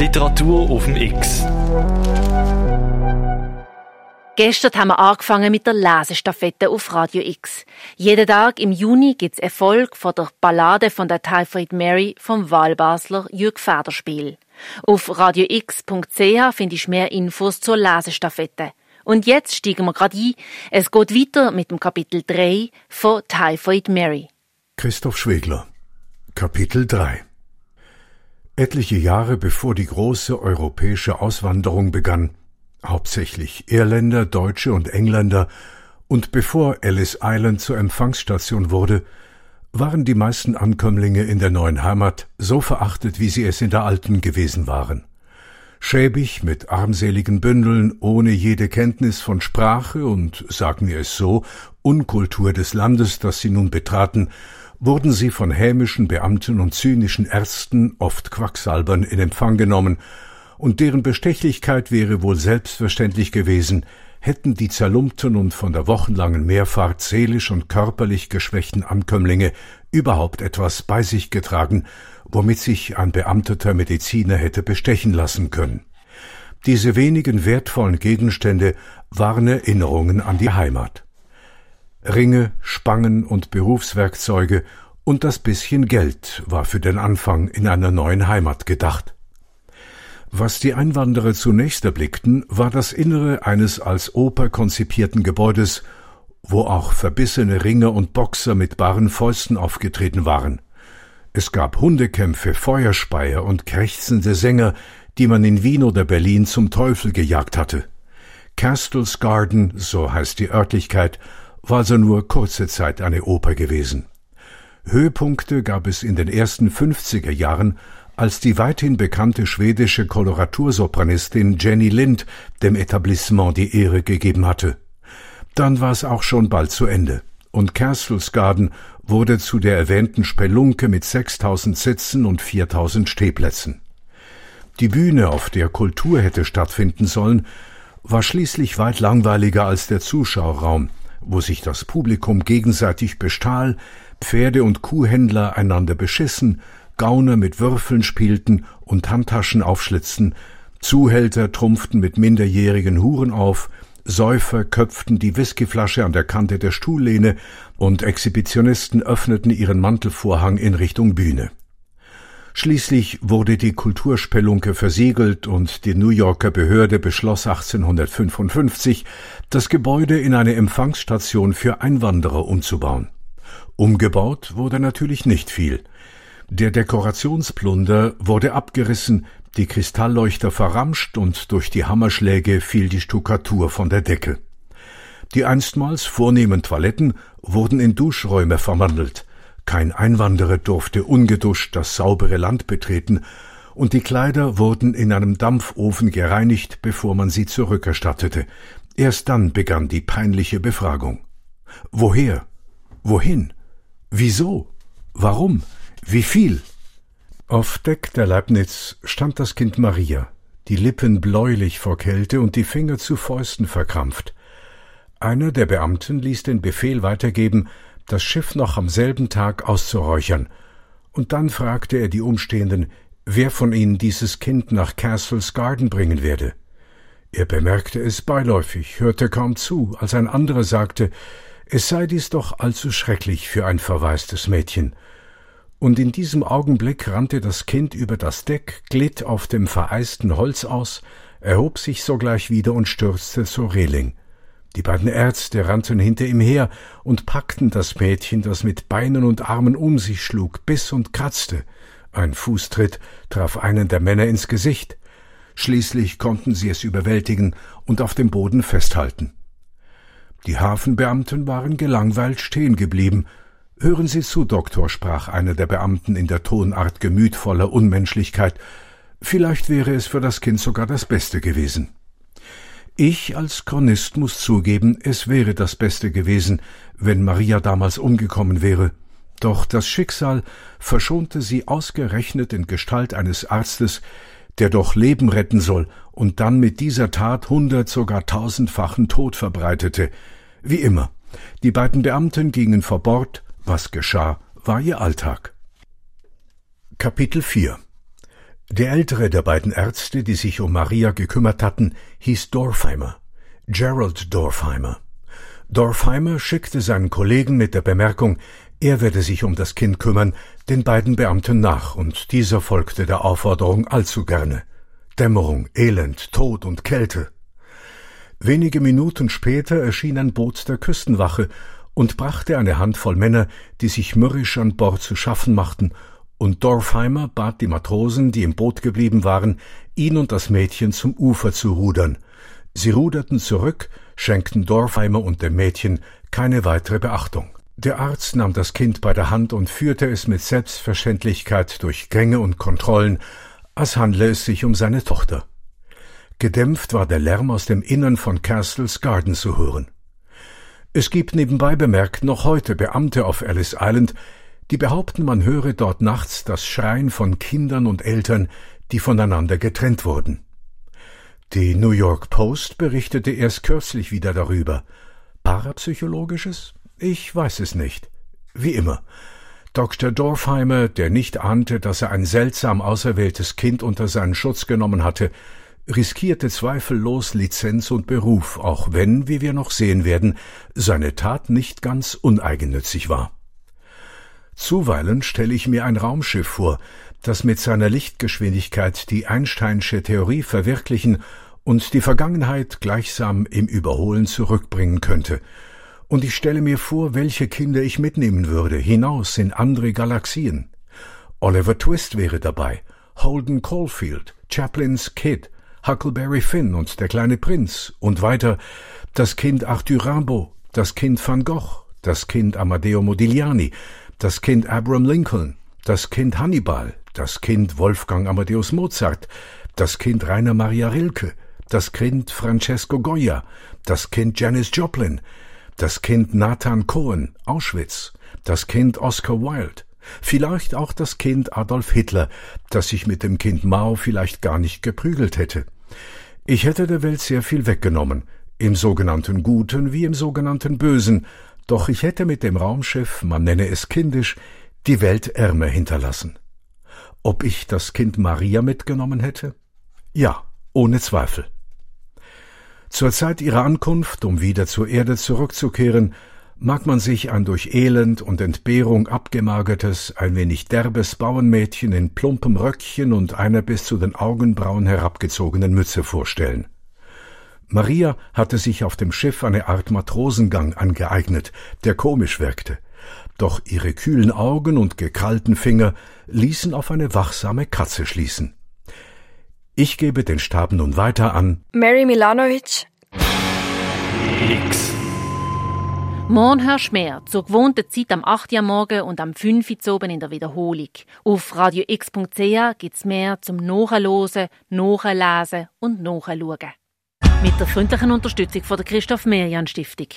Literatur auf dem X. Gestern haben wir angefangen mit der Lesestaffette auf Radio X. Jeden Tag im Juni gibt es Erfolg von der Ballade von der Typhoid Mary vom Wahlbasler Jürg Federspiel. Auf radiox.ch findest du mehr Infos zur Lesestaffette. Und jetzt steigen wir gerade ein. Es geht weiter mit dem Kapitel 3 von Typhoid Mary. Christoph Schwegler Kapitel 3 Etliche Jahre bevor die große europäische Auswanderung begann, hauptsächlich Irländer, Deutsche und Engländer, und bevor Ellis Island zur Empfangsstation wurde, waren die meisten Ankömmlinge in der neuen Heimat so verachtet, wie sie es in der alten gewesen waren. Schäbig, mit armseligen Bündeln, ohne jede Kenntnis von Sprache und, sagen wir es so, Unkultur des Landes, das sie nun betraten, wurden sie von hämischen Beamten und zynischen Ärzten, oft Quacksalbern, in Empfang genommen und deren Bestechlichkeit wäre wohl selbstverständlich gewesen, hätten die zerlumpten und von der wochenlangen Meerfahrt seelisch und körperlich geschwächten Ankömmlinge überhaupt etwas bei sich getragen, womit sich ein beamteter Mediziner hätte bestechen lassen können. Diese wenigen wertvollen Gegenstände waren Erinnerungen an die Heimat. Ringe, Spangen und Berufswerkzeuge und das bisschen Geld war für den Anfang in einer neuen Heimat gedacht. Was die Einwanderer zunächst erblickten, war das Innere eines als Oper konzipierten Gebäudes, wo auch verbissene Ringer und Boxer mit baren Fäusten aufgetreten waren. Es gab Hundekämpfe, Feuerspeier und krächzende Sänger, die man in Wien oder Berlin zum Teufel gejagt hatte. Castles Garden, so heißt die Örtlichkeit, war also nur kurze Zeit eine Oper gewesen. Höhepunkte gab es in den ersten 50er Jahren, als die weithin bekannte schwedische Koloratursopranistin Jenny Lind dem Etablissement die Ehre gegeben hatte. Dann war es auch schon bald zu Ende, und Castles Garden wurde zu der erwähnten Spelunke mit 6000 Sitzen und 4000 Stehplätzen. Die Bühne, auf der Kultur hätte stattfinden sollen, war schließlich weit langweiliger als der Zuschauerraum, wo sich das Publikum gegenseitig bestahl, Pferde und Kuhhändler einander beschissen, Gauner mit Würfeln spielten und Handtaschen aufschlitzten, Zuhälter trumpften mit minderjährigen Huren auf, Säufer köpften die Whiskyflasche an der Kante der Stuhllehne und Exhibitionisten öffneten ihren Mantelvorhang in Richtung Bühne. Schließlich wurde die Kulturspelunke versiegelt und die New Yorker Behörde beschloss 1855, das Gebäude in eine Empfangsstation für Einwanderer umzubauen. Umgebaut wurde natürlich nicht viel. Der Dekorationsplunder wurde abgerissen, die Kristallleuchter verramscht und durch die Hammerschläge fiel die Stuckatur von der Decke. Die einstmals vornehmen Toiletten wurden in Duschräume verwandelt. Kein Einwanderer durfte ungeduscht das saubere Land betreten, und die Kleider wurden in einem Dampfofen gereinigt, bevor man sie zurückerstattete. Erst dann begann die peinliche Befragung. Woher? Wohin? Wieso? Warum? Wie viel? Auf Deck der Leibniz stand das Kind Maria, die Lippen bläulich vor Kälte und die Finger zu Fäusten verkrampft. Einer der Beamten ließ den Befehl weitergeben, das Schiff noch am selben Tag auszuräuchern, und dann fragte er die Umstehenden, wer von ihnen dieses Kind nach Castles Garden bringen werde. Er bemerkte es beiläufig, hörte kaum zu, als ein anderer sagte, es sei dies doch allzu schrecklich für ein verwaistes Mädchen und in diesem Augenblick rannte das Kind über das Deck, glitt auf dem vereisten Holz aus, erhob sich sogleich wieder und stürzte zur Reling. Die beiden Ärzte rannten hinter ihm her und packten das Mädchen, das mit Beinen und Armen um sich schlug, biss und kratzte. Ein Fußtritt traf einen der Männer ins Gesicht. Schließlich konnten sie es überwältigen und auf dem Boden festhalten. Die Hafenbeamten waren gelangweilt stehen geblieben Hören Sie zu, Doktor, sprach einer der Beamten in der Tonart gemütvoller Unmenschlichkeit. Vielleicht wäre es für das Kind sogar das Beste gewesen. Ich als Chronist muss zugeben, es wäre das Beste gewesen, wenn Maria damals umgekommen wäre. Doch das Schicksal verschonte sie ausgerechnet in Gestalt eines Arztes, der doch Leben retten soll und dann mit dieser Tat hundert, sogar tausendfachen Tod verbreitete. Wie immer. Die beiden Beamten gingen vor Bord, was geschah, war ihr Alltag. Kapitel 4 Der ältere der beiden Ärzte, die sich um Maria gekümmert hatten, hieß Dorfheimer, Gerald Dorfheimer. Dorfheimer schickte seinen Kollegen mit der Bemerkung, er werde sich um das Kind kümmern, den beiden Beamten nach, und dieser folgte der Aufforderung allzu gerne. Dämmerung, Elend, Tod und Kälte. Wenige Minuten später erschien ein Boot der Küstenwache und brachte eine Handvoll Männer, die sich mürrisch an Bord zu schaffen machten und Dorfheimer bat die Matrosen, die im Boot geblieben waren, ihn und das Mädchen zum Ufer zu rudern. Sie ruderten zurück, schenkten Dorfheimer und dem Mädchen keine weitere Beachtung. Der Arzt nahm das Kind bei der Hand und führte es mit Selbstverständlichkeit durch Gänge und Kontrollen, als handle es sich um seine Tochter. Gedämpft war der Lärm aus dem Innern von Castles Garden zu hören. Es gibt nebenbei bemerkt noch heute Beamte auf Ellis Island, die behaupten, man höre dort nachts das Schreien von Kindern und Eltern, die voneinander getrennt wurden. Die New York Post berichtete erst kürzlich wieder darüber. Parapsychologisches? Ich weiß es nicht. Wie immer. Dr. Dorfheimer, der nicht ahnte, dass er ein seltsam auserwähltes Kind unter seinen Schutz genommen hatte, riskierte zweifellos Lizenz und Beruf, auch wenn, wie wir noch sehen werden, seine Tat nicht ganz uneigennützig war. Zuweilen stelle ich mir ein Raumschiff vor, das mit seiner Lichtgeschwindigkeit die Einsteinsche Theorie verwirklichen und die Vergangenheit gleichsam im Überholen zurückbringen könnte. Und ich stelle mir vor, welche Kinder ich mitnehmen würde, hinaus in andere Galaxien. Oliver Twist wäre dabei, Holden Caulfield, Chaplins Kid, Huckleberry Finn und der kleine Prinz und weiter das Kind Arthur Rimbaud, das Kind Van Gogh, das Kind Amadeo Modigliani, das Kind Abraham Lincoln, das Kind Hannibal, das Kind Wolfgang Amadeus Mozart, das Kind Rainer Maria Rilke, das Kind Francesco Goya, das Kind Janis Joplin, das Kind Nathan Cohen, Auschwitz, das Kind Oscar Wilde, vielleicht auch das Kind Adolf Hitler, das sich mit dem Kind Mao vielleicht gar nicht geprügelt hätte. Ich hätte der Welt sehr viel weggenommen, im sogenannten Guten wie im sogenannten Bösen, doch ich hätte mit dem Raumschiff, man nenne es kindisch, die Welt ärmer hinterlassen. Ob ich das Kind Maria mitgenommen hätte? Ja, ohne Zweifel. Zur Zeit ihrer Ankunft, um wieder zur Erde zurückzukehren, mag man sich ein durch Elend und Entbehrung abgemagertes, ein wenig derbes Bauernmädchen in plumpem Röckchen und einer bis zu den Augenbrauen herabgezogenen Mütze vorstellen. Maria hatte sich auf dem Schiff eine Art Matrosengang angeeignet, der komisch wirkte. Doch ihre kühlen Augen und gekrallten Finger ließen auf eine wachsame Katze schließen. Ich gebe den Stab nun weiter an Mary Milanovic. X. Morgen hörst mehr zur gewohnten Zeit am 8 Uhr morgen und am 5 Uhr oben in der Wiederholung. Auf radiox.ch gibt's mehr zum Nachhören, Nachlesen und Nachschauen. Mit der freundlichen Unterstützung von der Christoph Merian Stiftung.